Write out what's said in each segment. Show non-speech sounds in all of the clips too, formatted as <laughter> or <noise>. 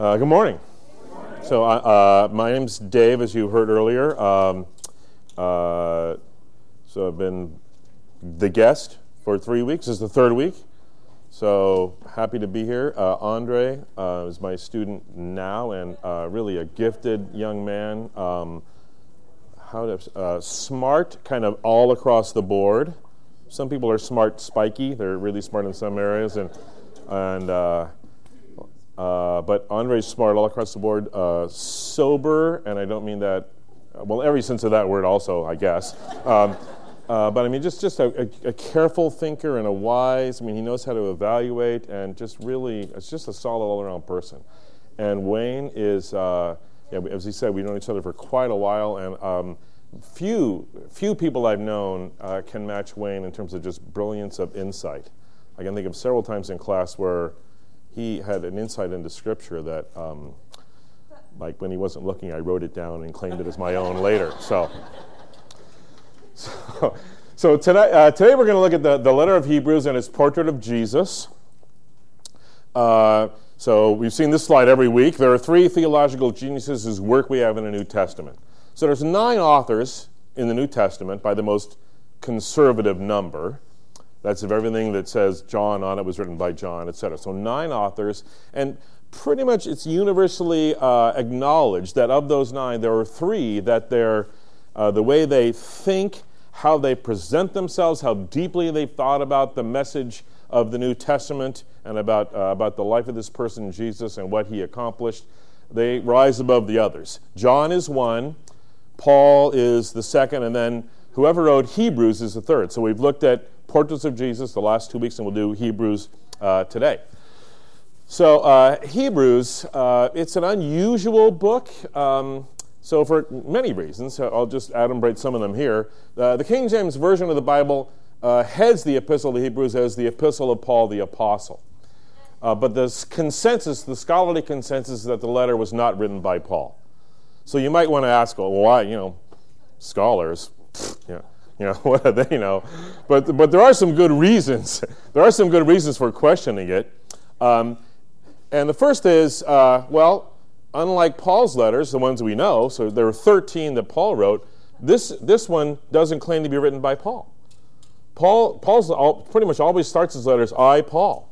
Uh, good morning. So, uh, uh, my name's Dave, as you heard earlier. Um, uh, so, I've been the guest for three weeks. This is the third week. So, happy to be here. Uh, Andre is my student now and really a gifted young man. Um, how to, smart, kind of all across the board. Some people are smart, spiky. They're really smart in some areas, and and uh, but Andre's smart all across the board, uh, sober, and I don't mean that, well, every sense of that word also, I guess. Um, uh, but I mean, just, just a, a, a, careful thinker and a wise, I mean, he knows how to evaluate and just really, it's just a solid all around person. And Wayne is, uh, yeah, as he said, we've known each other for quite a while, and um, few, few people I've known uh, can match Wayne in terms of just brilliance of insight. I can think of several times in class where he had an insight into Scripture that, um, like when he wasn't looking, I wrote it down and claimed it as my own later. So, so, so tonight, uh, today we're going to look at the, the letter of Hebrews and its portrait of Jesus. Uh, so we've seen this slide every week. There are three theological geniuses whose work we have in the New Testament. So there's nine authors in the New Testament by the most conservative number. That's if everything that says John on it was written by John, etc. So nine authors, and pretty much it's universally uh, acknowledged that of those nine, there are three that they're, uh, the way they think, how they present themselves, how deeply they've thought about the message of the New Testament and about, uh, about the life of this person, Jesus, and what he accomplished, they rise above the others. John is one, Paul is the second, and then whoever wrote Hebrews is the third. So we've looked at portraits of Jesus the last two weeks, and we'll do Hebrews uh, today. So, uh, Hebrews, uh, it's an unusual book. Um, so, for many reasons, I'll just adumbrate some of them here. Uh, the King James Version of the Bible uh, heads the Epistle to Hebrews as the Epistle of Paul the Apostle. But the consensus, the scholarly consensus, is that the letter was not written by Paul. So you might want to ask, well, why? You know, scholars. You know, <laughs> what are they, you know? But, but there are some good reasons. <laughs> there are some good reasons for questioning it. Um, and the first is, uh, well, unlike Paul's letters, the ones we know, so there are 13 that Paul wrote, this, this one doesn't claim to be written by Paul. Paul Paul's all, pretty much always starts his letters, I, Paul.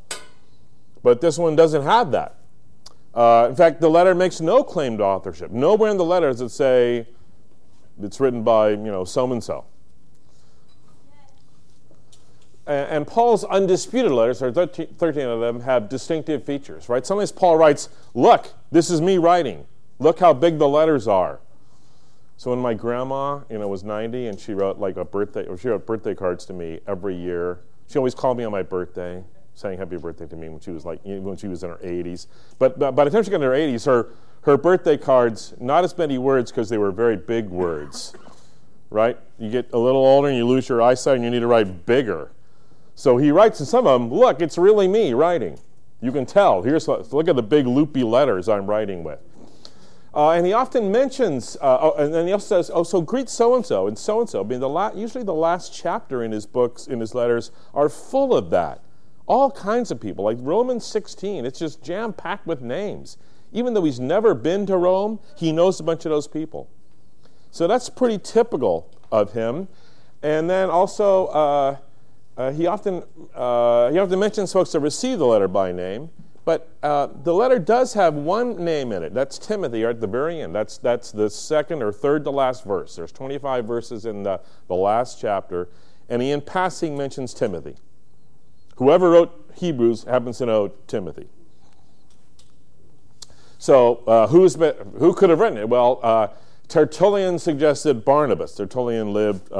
But this one doesn't have that. Uh, in fact, the letter makes no claim to authorship. Nowhere in the letters it say it's written by, you know, so and so and Paul's undisputed letters, there are 13 of them, have distinctive features, right? Sometimes Paul writes, Look, this is me writing. Look how big the letters are. So when my grandma, you know, was 90 and she wrote like a birthday, or she wrote birthday cards to me every year. She always called me on my birthday, saying happy birthday to me when she was like, when she was in her 80s. But, but by the time she got in her 80s, her, her birthday cards, not as many words because they were very big words, <laughs> right? You get a little older and you lose your eyesight and you need to write bigger. So he writes in some of them, look, it's really me writing. You can tell. Here's look at the big loopy letters I'm writing with. Uh, and he often mentions, uh, oh, and then he also says, "Oh, so greet so and so and so and so." I mean, the la- usually the last chapter in his books, in his letters, are full of that. All kinds of people, like Romans 16. It's just jam packed with names. Even though he's never been to Rome, he knows a bunch of those people. So that's pretty typical of him. And then also. Uh, uh, he, often, uh, he often mentions folks that receive the letter by name, but uh, the letter does have one name in it. That's Timothy at the very end. That's, that's the second or third to last verse. There's 25 verses in the, the last chapter, and he in passing mentions Timothy. Whoever wrote Hebrews happens to know Timothy. So, uh, who's been, who could have written it? Well, uh, Tertullian suggested Barnabas. Tertullian lived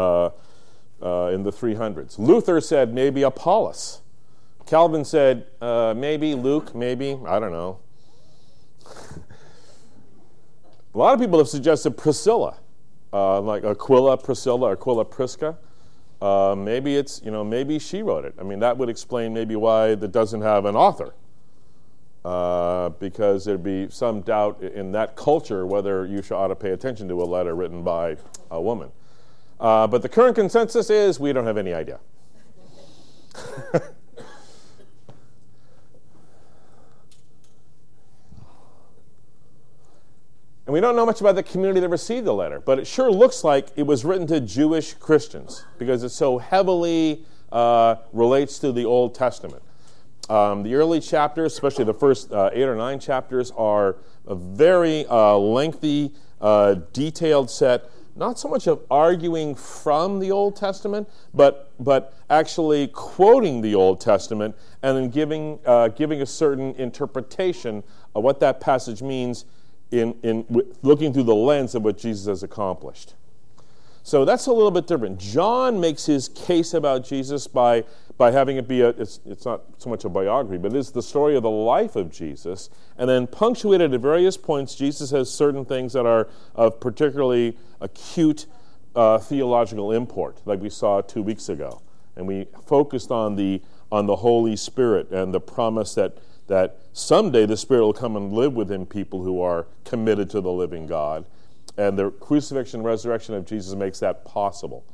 uh, in the 300s. Luther said maybe Apollos. Calvin said uh, maybe Luke, maybe, I don't know. <laughs> A lot of people have suggested Priscilla, uh, like Aquila Priscilla, Aquila Prisca. Uh, maybe it's, you know, maybe she wrote it. I mean, that would explain maybe why it doesn't have an author. Uh, because there'd be some doubt in that culture whether you should ought to pay attention to a letter written by a woman. Uh, but the current consensus is we don't have any idea. <laughs> And we don't know much about the community that received the letter, but it sure looks like it was written to Jewish Christians because it so heavily uh, relates to the Old Testament. Um, the early chapters, especially the first uh, eight or nine chapters, are a very uh, lengthy, uh, detailed set, not so much of arguing from the Old Testament, but, but actually quoting the Old Testament and then giving, uh, giving a certain interpretation of what that passage means in, in looking through the lens of what Jesus has accomplished. So that's a little bit different. John makes his case about Jesus by, by having it be a, it's, it's not so much a biography, but it is the story of the life of Jesus. And then punctuated at various points, Jesus has certain things that are of particularly acute uh, theological import, like we saw two weeks ago. And we focused on the, on the Holy Spirit and the promise that that someday the Spirit will come and live within people who are committed to the living God. And the crucifixion and resurrection of Jesus makes that possible.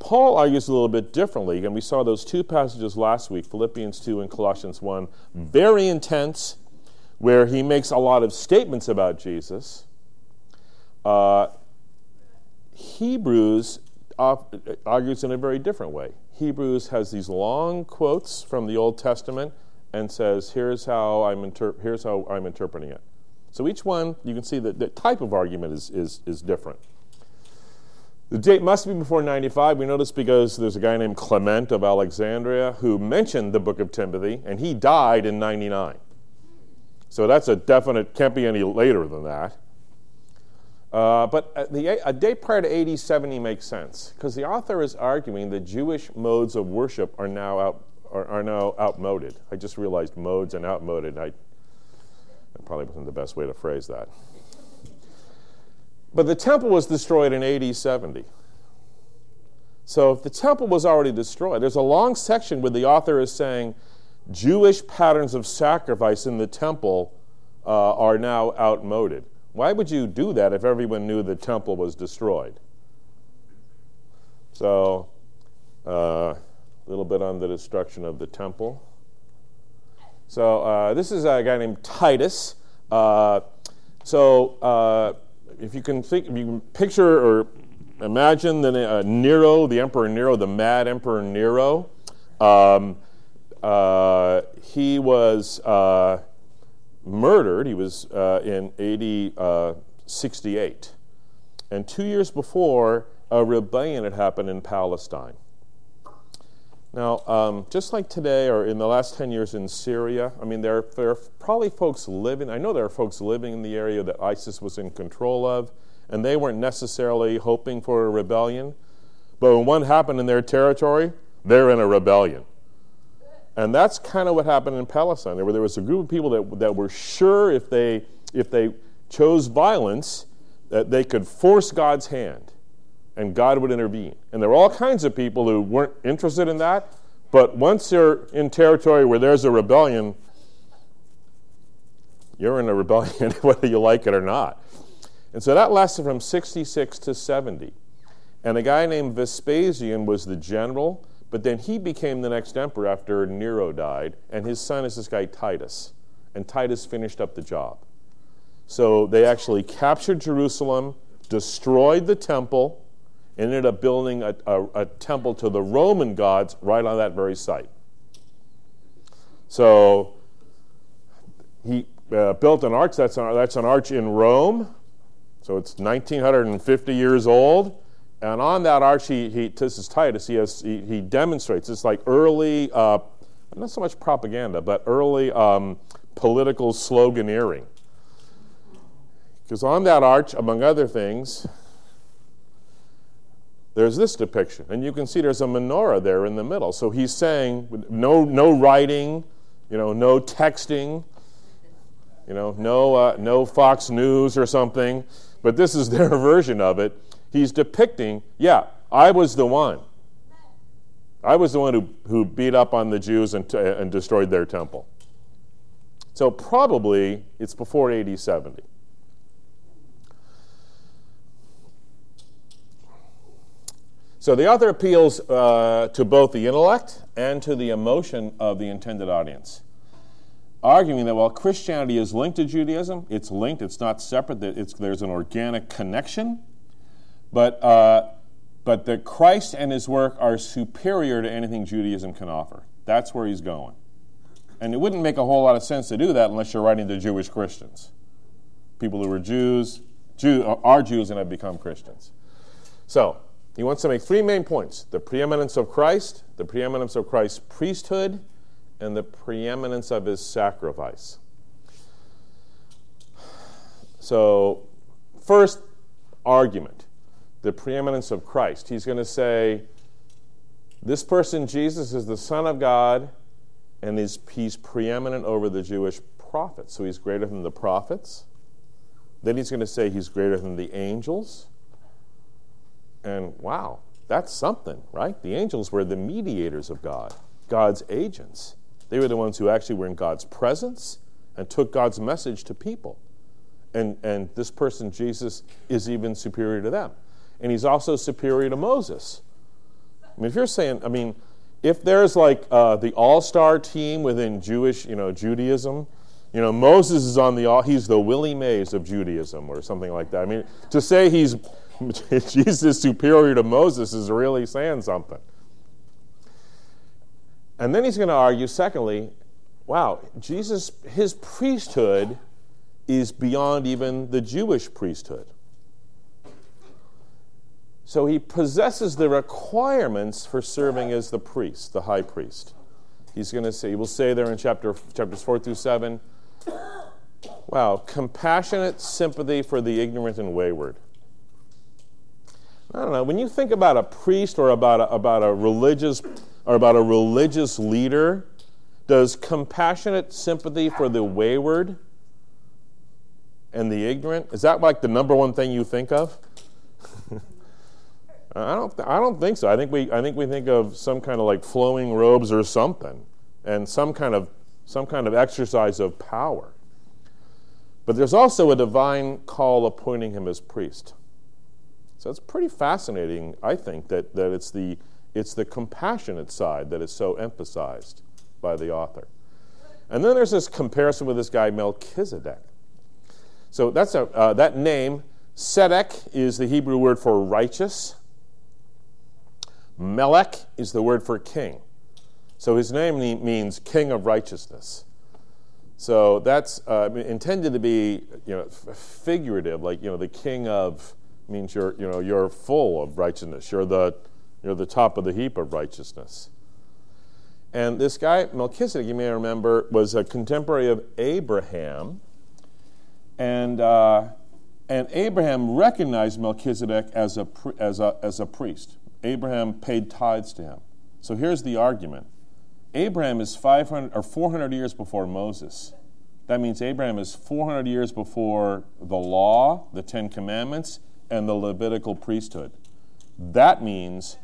Paul argues a little bit differently, and we saw those two passages last week Philippians 2 and Colossians 1, very intense, where he makes a lot of statements about Jesus. Uh, Hebrews argues in a very different way. Hebrews has these long quotes from the Old Testament and says, here's how I'm, inter- here's how I'm interpreting it. So each one, you can see that the type of argument is, is, is different. The date must be before 95. We know this because there's a guy named Clement of Alexandria who mentioned the book of Timothy, and he died in 99. So that's a definite, can't be any later than that. Uh, but the, a date prior to AD 70 makes sense because the author is arguing that Jewish modes of worship are now out, are, are now outmoded. I just realized modes and outmoded. I, probably wasn't the best way to phrase that. But the temple was destroyed in AD 70. So if the temple was already destroyed, there's a long section where the author is saying Jewish patterns of sacrifice in the temple uh, are now outmoded. Why would you do that if everyone knew the temple was destroyed? So, uh, a little bit on the destruction of the temple. So uh, this is a guy named Titus. Uh, so uh, if you can think, if you can picture or imagine the uh, Nero, the Emperor Nero, the mad Emperor Nero. Um, uh, he was murdered. He was in AD 68, and two years before, a rebellion had happened in Palestine. Now, um, just like today or in the last 10 years in Syria, I mean, there, there are probably folks living, I know there are folks living in the area that ISIS was in control of, and they weren't necessarily hoping for a rebellion. But when one happened in their territory, they're in a rebellion. And that's kind of what happened in Palestine. There, were, there was a group of people that, that were sure if they, if they chose violence, that they could force God's hand and God would intervene. And there were all kinds of people who weren't interested in that, but once you're in territory where there's a rebellion, you're in a rebellion <laughs> whether you like it or not. And so that lasted from 66 to 70. And a guy named Vespasian was the general, but then he became the next emperor after Nero died, and his son is this guy Titus. And Titus finished up the job. So they actually captured Jerusalem, destroyed the temple, ended up building a, a, a temple to the Roman gods right on that very site. So he uh, built an arch. That's an, that's an arch in Rome. So it's 1950 years old. And on that arch, he, he this is Titus, he, has, he, he demonstrates, it's like early, uh, not so much propaganda, but early um, political sloganeering. Because on that arch, among other things, there's this depiction. And you can see there's a menorah there in the middle. So he's saying no, no writing, you know, no texting, you know, no, uh, no Fox News or something. But this is <laughs> their version of it. He's depicting, yeah, I was the one. I was the one who, who beat up on the Jews and, and destroyed their temple. So probably it's before AD 70. So the author appeals uh, to both the intellect and to the emotion of the intended audience. arguing that while Christianity is linked to Judaism, it's linked, it's not separate, that it's, there's an organic connection, but, uh, but that Christ and his work are superior to anything Judaism can offer. That's where he's going. And it wouldn't make a whole lot of sense to do that unless you're writing to Jewish Christians. People who were Jews, Jew, are Jews and have become Christians. So, he wants to make three main points the preeminence of Christ, the preeminence of Christ's priesthood, and the preeminence of his sacrifice. So, first argument the preeminence of Christ. He's going to say, This person, Jesus, is the Son of God, and he's, he's preeminent over the Jewish prophets. So he's greater than the prophets. Then he's going to say he's greater than the angels. And wow, that's something, right? The angels were the mediators of God, God's agents. They were the ones who actually were in God's presence and took God's message to people. And, and this person, Jesus, is even superior to them. And he's also superior to Moses. I mean, if you're saying, I mean, if there's like uh, the all-star team within Jewish, you know, Judaism, you know, Moses is on the all, he's the Willie Mays of Judaism or something like that. I mean, to say he's <laughs> Jesus superior to Moses is really saying something. And then he's going to argue, secondly, wow, Jesus, his priesthood is beyond even the Jewish priesthood. So he possesses the requirements for serving as the priest, the high priest. He's going to say, he will say there in chapter, chapters 4 through 7, wow, compassionate sympathy for the ignorant and wayward. I don't know, when you think about a priest or about a, about a religious or about a religious leader, does compassionate sympathy for the wayward and the ignorant, is that like the number one thing you think of? <laughs> I don't, th- I don't think so. I think, we, I think we think of some kind of like flowing robes or something, and some kind of, some kind of exercise of power. But there's also a divine call appointing him as priest. So it's pretty fascinating, I think, that, that it's, the, it's the compassionate side that is so emphasized by the author. And then there's this comparison with this guy, Melchizedek. So that's a, uh, that name, Sedek, is the Hebrew word for righteous. Melech is the word for king. So his name means king of righteousness. So that's uh, intended to be, you know, figurative, like you know, the king of means you're, you know, you're full of righteousness. You're the, you're the top of the heap of righteousness. And this guy, Melchizedek, you may remember, was a contemporary of Abraham. And, uh, and Abraham recognized Melchizedek as a, as, a, as a priest. Abraham paid tithes to him. So here's the argument Abraham is 500 or 400 years before Moses. That means Abraham is 400 years before the law, the Ten Commandments, and the Levitical priesthood. That means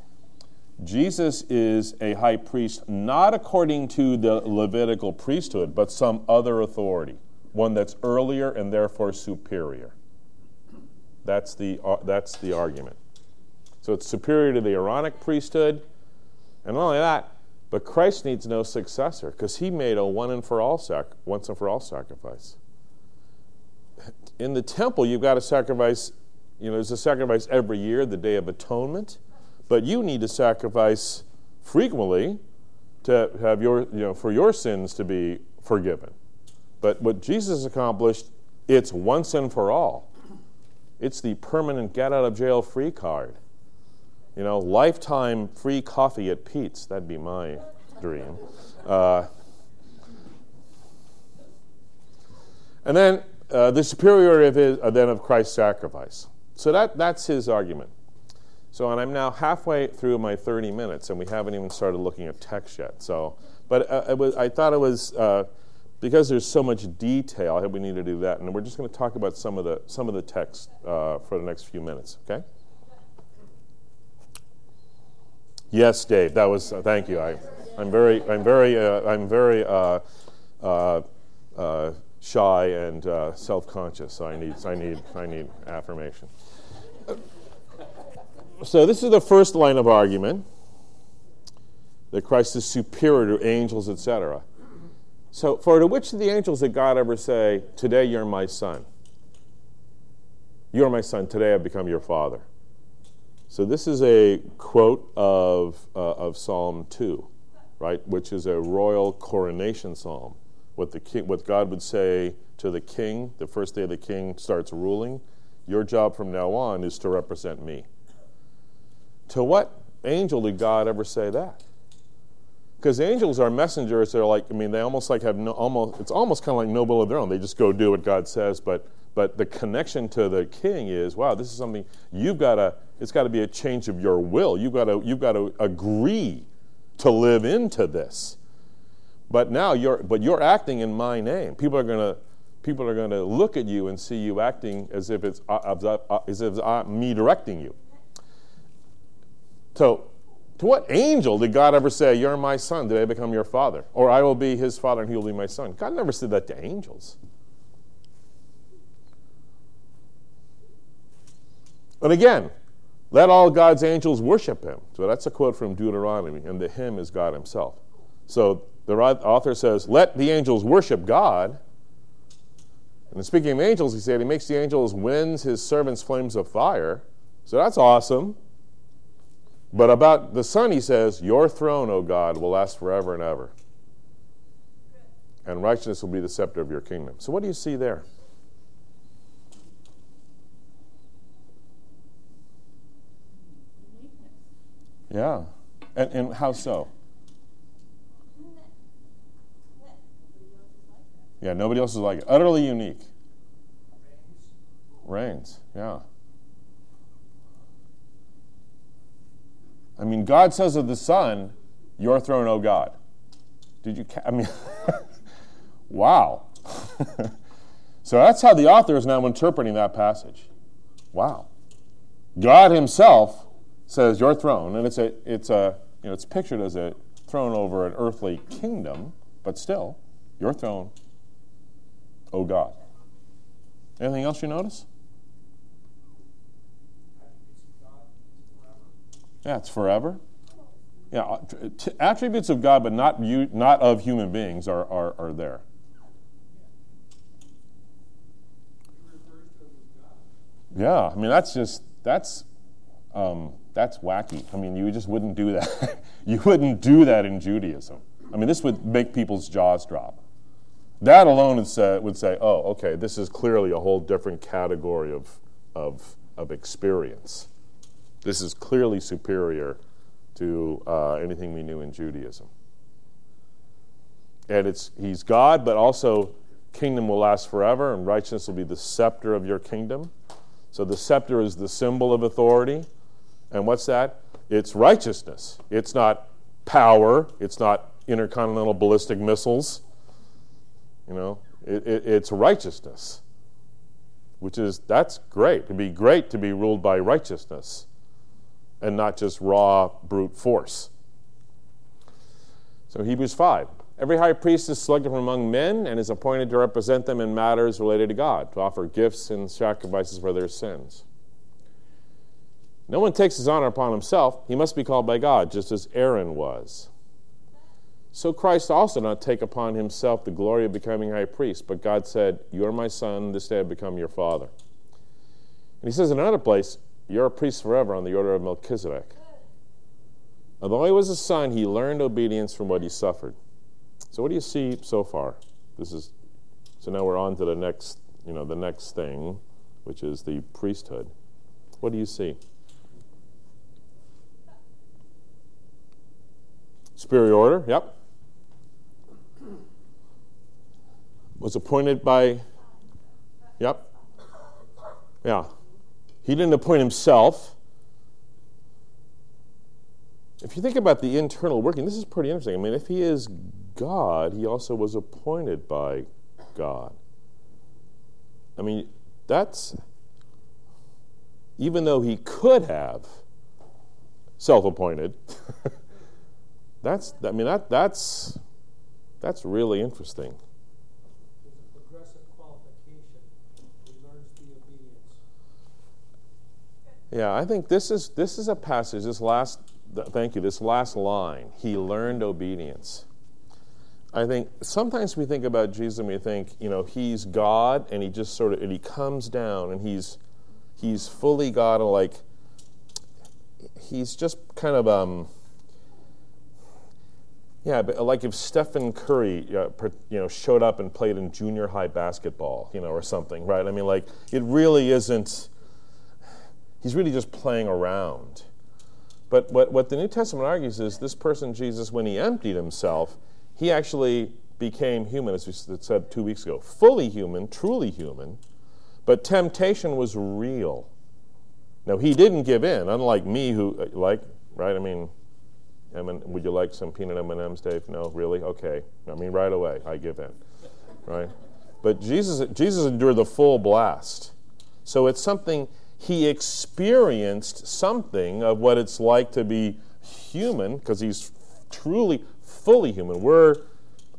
Jesus is a high priest not according to the Levitical priesthood, but some other authority, one that's earlier and therefore superior. That's the, uh, that's the argument. So it's superior to the Aaronic priesthood, and not only that, but Christ needs no successor because he made a one and for all sac- once and for all sacrifice. In the temple, you've got to sacrifice you know, there's a sacrifice every year, the Day of Atonement, but you need to sacrifice frequently to have your, you know, for your sins to be forgiven. But what Jesus accomplished, it's once and for all. It's the permanent get out of jail free card. You know, lifetime free coffee at Pete's. That'd be my dream. Uh, and then uh, the superiority of his, uh, then of Christ's sacrifice. So that, that's his argument. So, and I'm now halfway through my 30 minutes, and we haven't even started looking at text yet. So, but uh, was, I thought it was uh, because there's so much detail. I we need to do that, and we're just going to talk about some of the some of the text uh, for the next few minutes. Okay. Yes, Dave. That was. Uh, thank you. I, I'm very. I'm very. Uh, I'm very uh, shy and uh, self-conscious. So I need, I need, I need affirmation. So this is the first line of argument that Christ is superior to angels, etc. So, for to which of the angels did God ever say, Today you're my son? You're my son, today I've become your father. So, this is a quote of, uh, of Psalm 2, right, which is a royal coronation psalm. What, the king, what God would say to the king the first day the king starts ruling your job from now on is to represent me. To what angel did God ever say that? Because angels are messengers. They're like, I mean, they almost like have no, almost. It's almost kind of like no of their own. They just go do what God says. But but the connection to the King is, wow, this is something you've got to. It's got to be a change of your will. You've got to you've got to agree to live into this. But now you're but you're acting in my name. People are going to people are to look at you and see you acting as if it's uh, uh, as if uh, me directing you. So, to what angel did God ever say, You're my son, did I become your father? Or I will be his father and he will be my son? God never said that to angels. And again, let all God's angels worship him. So that's a quote from Deuteronomy, and the him is God himself. So the author says, Let the angels worship God. And speaking of angels, he said he makes the angels winds, his servants flames of fire. So that's awesome. But about the Son, he says, Your throne, O God, will last forever and ever. And righteousness will be the scepter of your kingdom. So, what do you see there? Yeah. And, and how so? Yeah, nobody else is like it. Utterly unique. Reigns, yeah. I mean, God says of the Son, Your throne, O God. Did you, ca- I mean, <laughs> wow. <laughs> so that's how the author is now interpreting that passage. Wow. God Himself says, Your throne, and it's a, it's a, you know, it's pictured as a throne over an earthly kingdom, but still, your throne, O God. Anything else you notice? Yeah, it's forever. Yeah, uh, t- attributes of God, but not you, not of human beings, are, are, are there. Yeah, I mean that's just that's um, that's wacky. I mean, you just wouldn't do that. <laughs> you wouldn't do that in Judaism. I mean, this would make people's jaws drop. That alone would say, would say oh, okay, this is clearly a whole different category of, of, of experience. This is clearly superior to uh, anything we knew in Judaism. And it's, he's God, but also kingdom will last forever, and righteousness will be the scepter of your kingdom. So the scepter is the symbol of authority. And what's that? It's righteousness. It's not power. It's not intercontinental ballistic missiles. You know, it, it, it's righteousness, which is, that's great. It'd be great to be ruled by righteousness and not just raw brute force. So, Hebrews 5. Every high priest is selected from among men and is appointed to represent them in matters related to God, to offer gifts and sacrifices for their sins. No one takes his honor upon himself. He must be called by God, just as Aaron was. So Christ also not take upon himself the glory of becoming high priest, but God said, You are my son, this day I become your father. And he says in another place, You're a priest forever on the order of Melchizedek. Although he was a son, he learned obedience from what he suffered. So what do you see so far? This is so now we're on to the next, you know, the next thing, which is the priesthood. What do you see? Superior order, yep. Was appointed by, yep. Yeah. He didn't appoint himself. If you think about the internal working, this is pretty interesting. I mean, if he is God, he also was appointed by God. I mean, that's, even though he could have self appointed, <laughs> That's, I mean, that, that's, that's really interesting. Yeah, I think this is this is a passage. This last, thank you. This last line, he learned obedience. I think sometimes we think about Jesus and we think, you know, he's God and he just sort of and he comes down and he's he's fully God and like he's just kind of um yeah, but like if Stephen Curry, uh, you know, showed up and played in junior high basketball, you know, or something, right? I mean, like it really isn't. He's really just playing around. But what, what the New Testament argues is this person, Jesus, when he emptied himself, he actually became human, as we said two weeks ago, fully human, truly human, but temptation was real. Now, he didn't give in, unlike me, who, uh, like, right? I mean, M- would you like some peanut M&Ms, Dave? No, really? Okay. I mean, right away, I give in, right? But Jesus, Jesus endured the full blast. So it's something he experienced something of what it's like to be human because he's truly, fully human. We're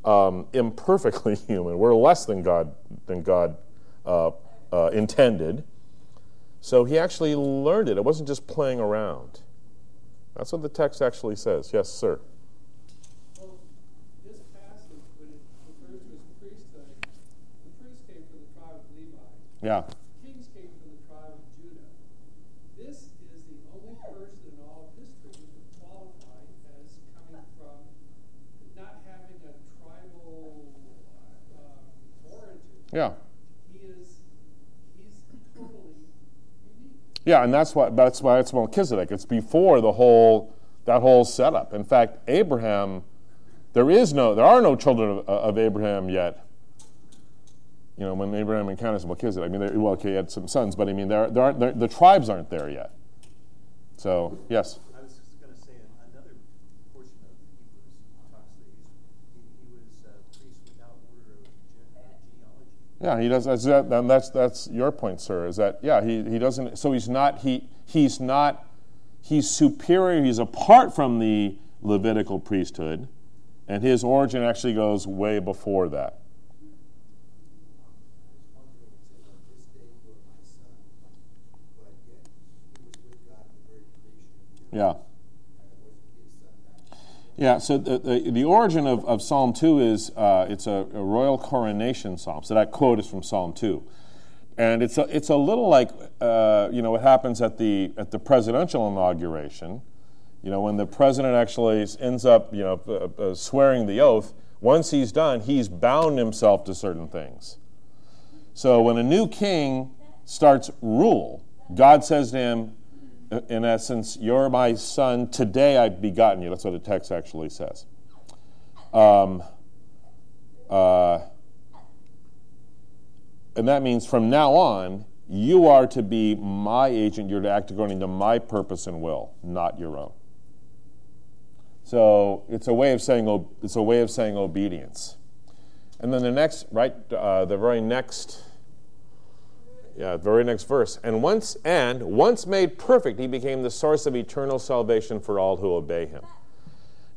um, imperfectly <laughs> human. We're less than God than God uh, uh, intended. So he actually learned it. It wasn't just playing around. That's what the text actually says. Yes, sir. Well, this passage, when it refers to his priesthood, the priests came from the tribe of Levi. Yeah. Kings came from the tribe of Judah. This is the only person in all of history who could qualify as coming from not having a tribal uh, Yeah. Yeah, and that's why that's why it's Melchizedek. It's before the whole that whole setup. In fact, Abraham, there is no, there are no children of, of Abraham yet. You know, when Abraham encounters Melchizedek, I mean, well, okay, he had some sons, but I mean, there, there aren't, the tribes aren't there yet. So, yes. Yeah, he does. That's, and that's that's your point, sir. Is that yeah? He he doesn't. So he's not. He he's not. He's superior. He's apart from the Levitical priesthood, and his origin actually goes way before that. Yeah. Yeah, so the, the, the, origin of, of Psalm 2 is uh, it's a, a, royal coronation psalm. So that quote is from Psalm 2. And it's a, it's a little like, uh, you know, what happens at the, at the presidential inauguration. You know, when the president actually ends up, you know, uh, swearing the oath, once he's done, he's bound himself to certain things. So when a new king starts rule, God says to him, in essence, you're my son, today I've begotten you. That's what the text actually says. Um, uh, and that means from now on, you are to be my agent. You're to act according to my purpose and will, not your own. So it's a way of saying it's a way of saying obedience. And then the next, right, uh, the very next yeah, very next verse. And once and once made perfect, he became the source of eternal salvation for all who obey him.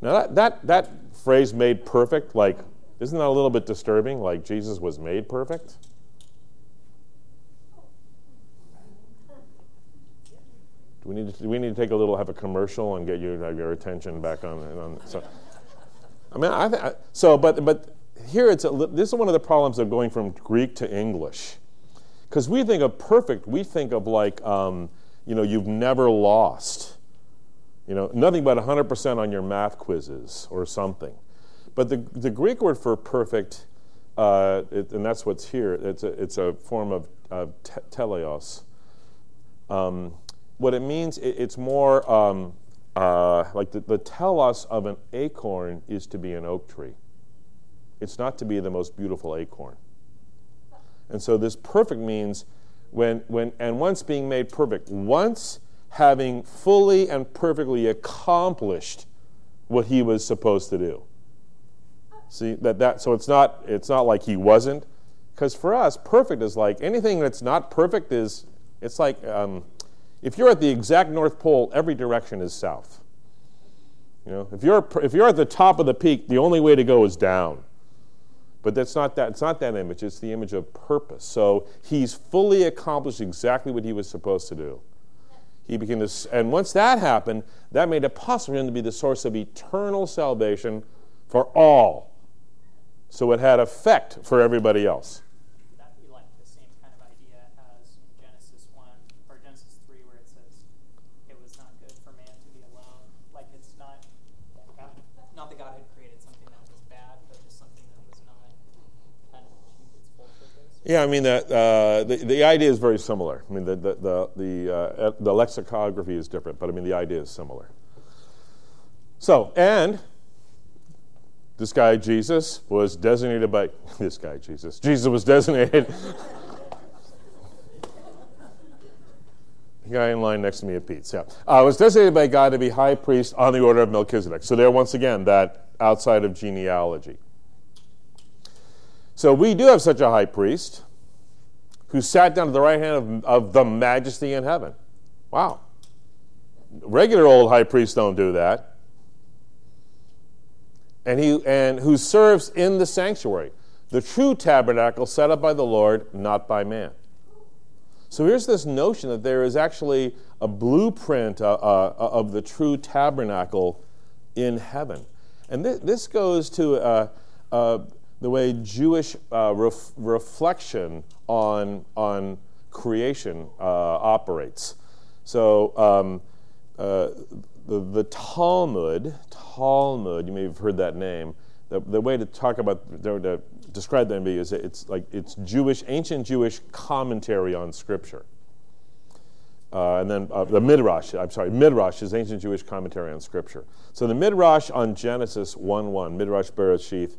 Now that that that phrase made perfect, like, isn't that a little bit disturbing? Like Jesus was made perfect? Do we need to, we need to take a little have a commercial and get you your attention back on on so I mean I, I so but but here it's a, this is one of the problems of going from Greek to English because we think of perfect, we think of like, um, you know, you've never lost. You know, nothing but 100% on your math quizzes or something. But the, the Greek word for perfect, uh, it, and that's what's here, it's a, it's a form of, of te- teleos. Um, what it means, it, it's more um, uh, like the, the telos of an acorn is to be an oak tree. It's not to be the most beautiful acorn. And so this perfect means when, when, and once being made perfect, once having fully and perfectly accomplished what he was supposed to do. See that that so it's not it's not like he wasn't, because for us perfect is like anything that's not perfect is it's like um, if you're at the exact North Pole, every direction is south. You know, if you're if you're at the top of the peak, the only way to go is down. But that's not that, it's not that image, it's the image of purpose. So he's fully accomplished exactly what he was supposed to do. He became this, and once that happened, that made it possible for him to be the source of eternal salvation for all So it had effect for everybody else. Would that be like the same kind of idea as in Genesis 1 or Genesis 3 where it says it was not good for man to be alone? Like it's not, God, not that God had created something that was bad, but just something that was not kind of achieved its full purpose? Yeah, I mean that uh, the the idea is very similar. I mean the the the the, uh, the lexicography is different, but I mean the idea is similar. So and this guy Jesus was designated by <laughs> this guy Jesus. Jesus was designated. the <laughs> guy in line next to me at Pete's, yeah, uh, was designated by God to be high priest on the order of Melchizedek. So there, once again, that outside of genealogy. So we do have such a high priest who sat down to the right hand of, of the majesty in heaven. Wow. Regular old high priests don't do that. And, he, and who serves in the sanctuary, the true tabernacle set up by the Lord, not by man. So here's this notion that there is actually a blueprint uh, uh, of the true tabernacle in heaven. And th- this goes to uh, uh the way Jewish uh, ref- reflection on, on creation uh, operates. So um, the, the Talmud, Talmud, you may have heard that name. The, the way to talk about, to describe that is it's like it's Jewish, ancient Jewish commentary on Scripture. Uh, and then uh, the Midrash, I'm sorry, Midrash is ancient Jewish commentary on Scripture. So the Midrash on Genesis 1 1, Midrash Bereshith,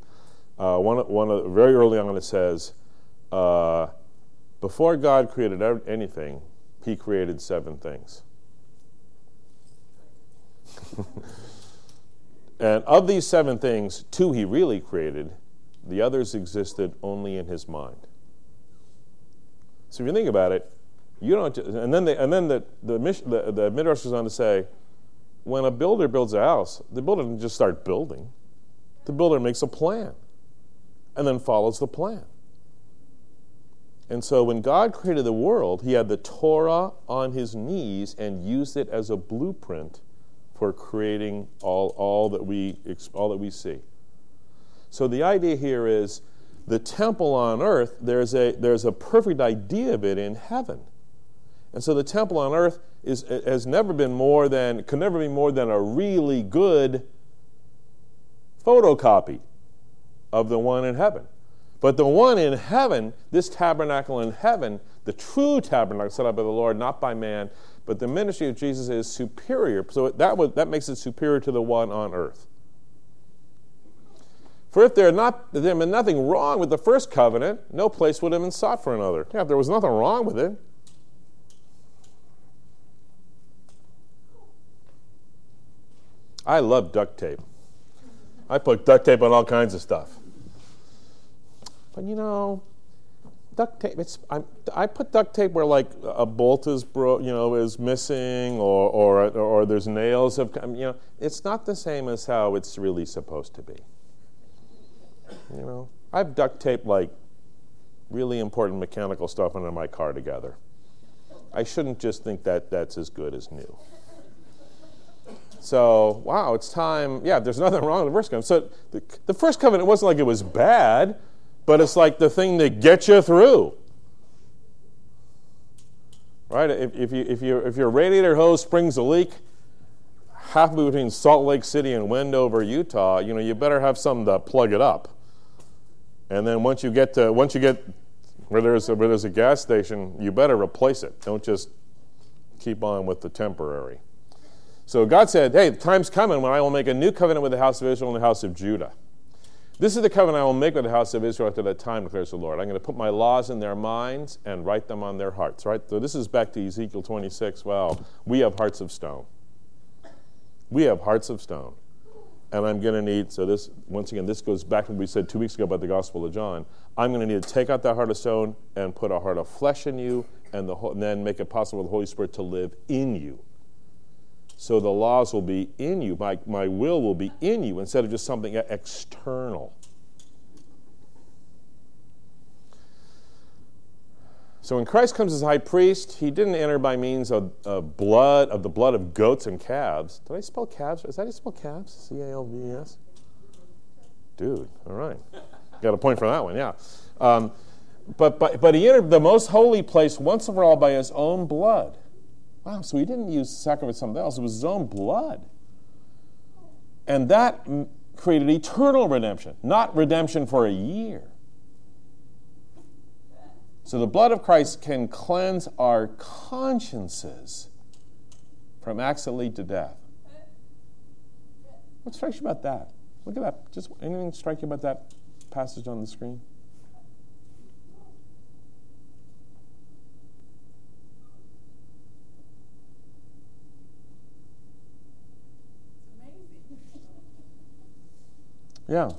uh, one, one very early on it says, uh, before God created anything, he created seven things. <laughs> and of these seven things, two he really created, the others existed only in his mind. So if you think about it, you don't. And then, they, and then the, the, the, the Midrash goes on to say, when a builder builds a house, the builder doesn't just start building. The builder makes a plan and then follows the plan. And so when God created the world, he had the Torah on his knees and used it as a blueprint for creating all, all, that, we, all that we see. So the idea here is the temple on earth, there's a, there's a perfect idea of it in heaven. And so the temple on earth is, has never been more than, could never be more than a really good photocopy of the one in heaven. But the one in heaven, this tabernacle in heaven, the true tabernacle set up by the Lord, not by man, but the ministry of Jesus is superior. So that, was, that makes it superior to the one on earth. For if there had not there had been nothing wrong with the first covenant, no place would have been sought for another. Yeah, if there was nothing wrong with it. I love duct tape. I put duct tape on all kinds of stuff. But you know, duct tape. It's I'm, i put duct tape where like a bolt is bro, you know, is missing, or or or there's nails of you know. It's not the same as how it's really supposed to be. You know, I've duct taped like really important mechanical stuff under my car together. I shouldn't just think that that's as good as new. So, wow, it's time. Yeah, there's nothing wrong with the first covenant. So, the, the first covenant it wasn't like it was bad but it's like the thing that gets you through. Right? If, if, you, if, you, if your radiator hose springs a leak, halfway between Salt Lake City and Wendover, Utah, you know, you better have something to plug it up. And then once you get to once you get where there's a, where there's a gas station, you better replace it. Don't just keep on with the temporary. So God said, "Hey, the time's coming when I will make a new covenant with the house of Israel and the house of Judah." This is the covenant I will make with the house of Israel after that time, declares the Lord. I'm going to put my laws in their minds and write them on their hearts, right? So this is back to Ezekiel 26. Well, we have hearts of stone. We have hearts of stone. And I'm going to need, so this, once again, this goes back to what we said two weeks ago about the Gospel of John. I'm going to need to take out that heart of stone and put a heart of flesh in you and, the, and then make it possible for the Holy Spirit to live in you. So the laws will be in you. My, my will will be in you instead of just something external. So when Christ comes as high priest, he didn't enter by means of, of blood, of the blood of goats and calves. Did I spell calves? Is that how you spell calves? C A L V E S? Dude, all right. got a point for that one, yeah. Um, but, but, but he entered the most holy place once and for all by his own blood. Wow, so he didn't use sacrifice something else, it was his own blood. And that created eternal redemption, not redemption for a year. So the blood of Christ can cleanse our consciences from acts that lead to death. What strikes you about that? Look at that. Just anything strike you about that passage on the screen? Yeah.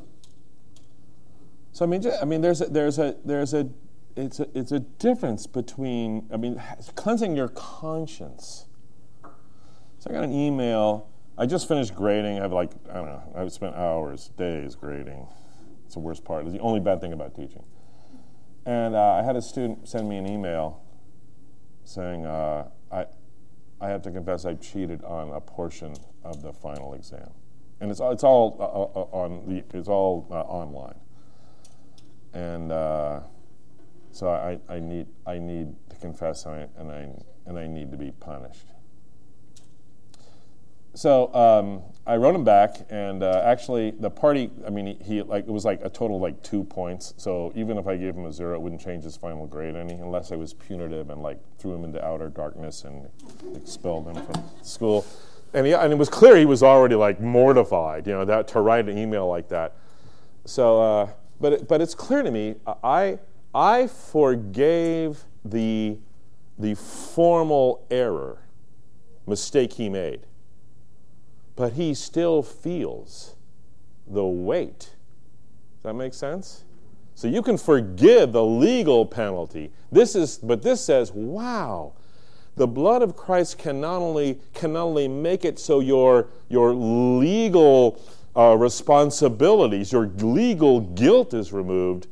So I mean, I mean, there's a, there's a there's a it's a it's a difference between I mean, cleansing your conscience. So I got an email. I just finished grading. I have like I don't know. I've spent hours, days grading. It's the worst part. It's the only bad thing about teaching. And uh, I had a student send me an email saying, uh, "I I have to confess I cheated on a portion of the final exam." And it's it's all uh, uh, uh, on the it's all uh, online, and uh, so I, I need I need to confess and I, and I and I need to be punished. So um, I wrote him back, and uh, actually the party I mean he, he, like it was like a total like two points. So even if I gave him a zero, it wouldn't change his final grade any, unless I was punitive and like threw him into outer darkness and expelled him from school and, he, and it was clear he was already like mortified, you know, that to write an email like that. So, uh, but it, but it's clear to me. I I forgave the the formal error, mistake he made, but he still feels the weight. Does that make sense? So you can forgive the legal penalty. This is, but this says, wow the blood of Christ can not only, can not only make it so your, your legal uh, responsibilities, your legal guilt is removed,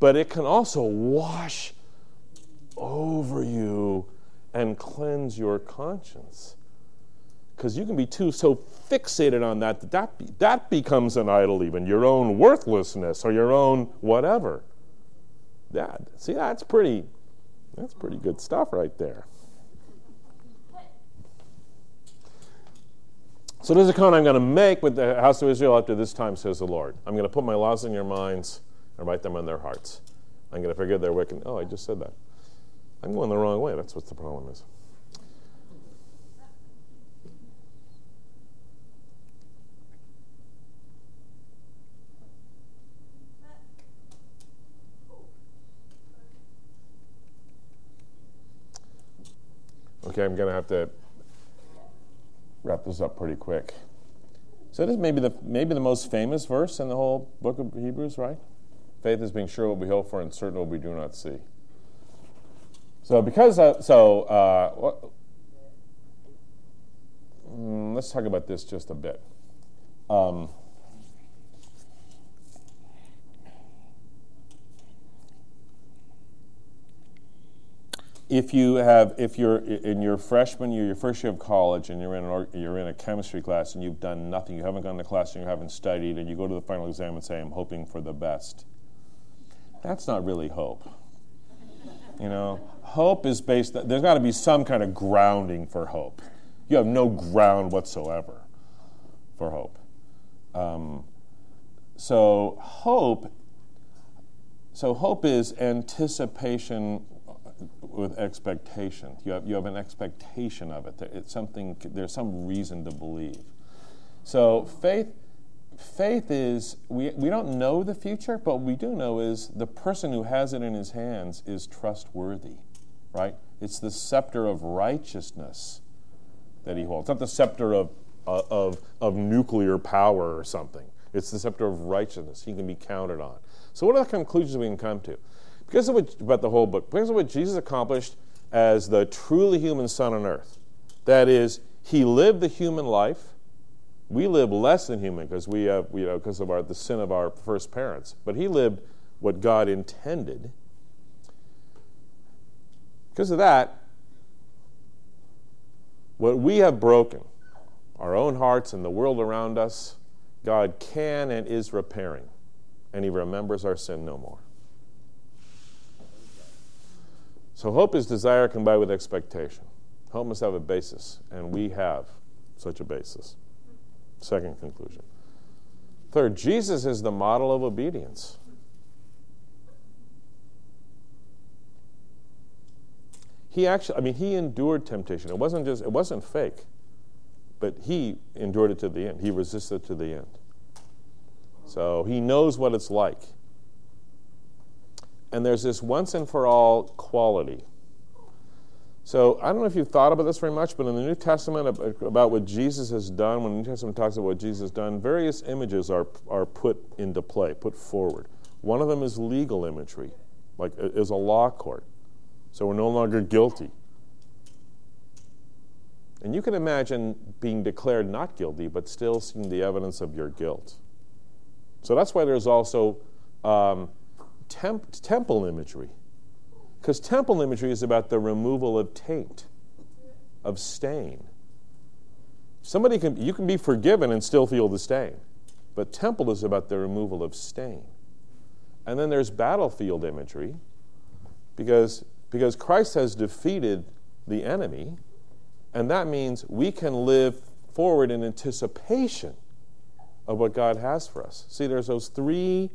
but it can also wash over you and cleanse your conscience. Because you can be too so fixated on that that that, be, that becomes an idol, even your own worthlessness or your own whatever. That see, that's pretty, that's pretty good stuff right there. So there's a covenant I'm going to make with the house of Israel after this time, says the Lord. I'm going to put my laws in your minds and write them on their hearts. I'm going to forgive their wicked. Oh, I just said that. I'm going the wrong way. That's what the problem is. Okay, I'm going to have to wrap this up pretty quick. So this may be the maybe the most famous verse in the whole book of Hebrews, right? Faith is being sure what we hope for and certain what we do not see. So because uh, so uh, what, mm, let's talk about this just a bit. Um, if you have if you're in your freshman year your first year of college and you're in an, you're in a chemistry class and you've done nothing you haven't gone to class and you haven't studied and you go to the final exam and say i'm hoping for the best. That's not really hope. You know hope is based there's got to be some kind of grounding for hope. You have no ground whatsoever for hope. Um, so hope so hope is anticipation with expectation. You have, you have an expectation of it. It's something, there's some reason to believe. So faith, faith is, we, we don't know the future, but what we do know is the person who has it in his hands is trustworthy, right? It's the scepter of righteousness that he holds. It's not the scepter of, uh, of, of nuclear power or something. It's the scepter of righteousness. He can be counted on. So, what are the conclusions we can come to? Of what, about the whole book, of what Jesus accomplished as the truly human Son on earth. That is, he lived the human life. We live less than human because we have, you know, because of our, the sin of our first parents. But he lived what God intended. Because of that, what we have broken, our own hearts and the world around us, God can and is repairing and he remembers our sin no more. So hope is desire combined with expectation. Hope must have a basis, and we have such a basis. Second conclusion. Third, Jesus is the model of obedience. He actually, I mean, he endured temptation. It wasn't just, it wasn't fake, but he endured it to the end. He resisted to the end. So he knows what it's like. And there's this once and for all quality. So I don't know if you've thought about this very much, but in the New Testament about what Jesus has done, when the New Testament talks about what Jesus has done, various images are, are put into play, put forward. One of them is legal imagery, like is a law court. So we're no longer guilty. And you can imagine being declared not guilty, but still seeing the evidence of your guilt. So that's why there's also um, temp- temple imagery. Because temple imagery is about the removal of taint, of stain. Somebody can, you can be forgiven and still feel the stain, but temple is about the removal of stain. And then there's battlefield imagery, because because Christ has defeated the enemy, and that means we can live forward in anticipation of what God has for us. See, there's those three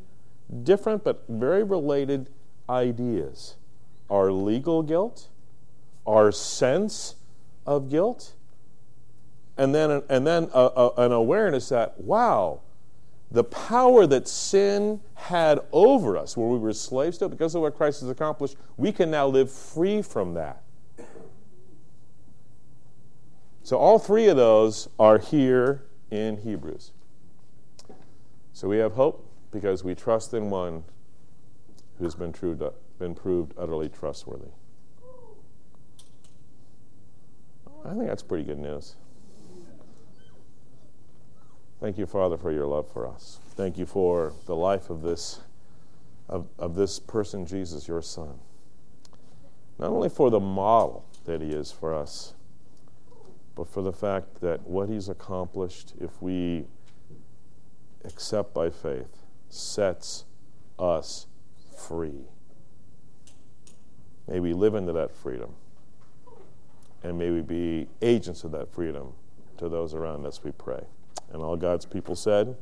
different but very related ideas our legal guilt, our sense of guilt, and then, and then a, a, an awareness that, wow, the power that sin had over us, where we were slaves to, it, because of what Christ has accomplished, we can now live free from that. So, all three of those are here in Hebrews. So, we have hope because we trust in one who's been, true, been proved utterly trustworthy. I think that's pretty good news. Thank you, Father, for your love for us. Thank you for the life of this, of, of this person, Jesus, your Son. Not only for the model that he is for us, but for the fact that what he's accomplished, if we accept by faith, sets us free. May we live into that freedom. And may we be agents of that freedom to those around us, we pray. And all God's people said,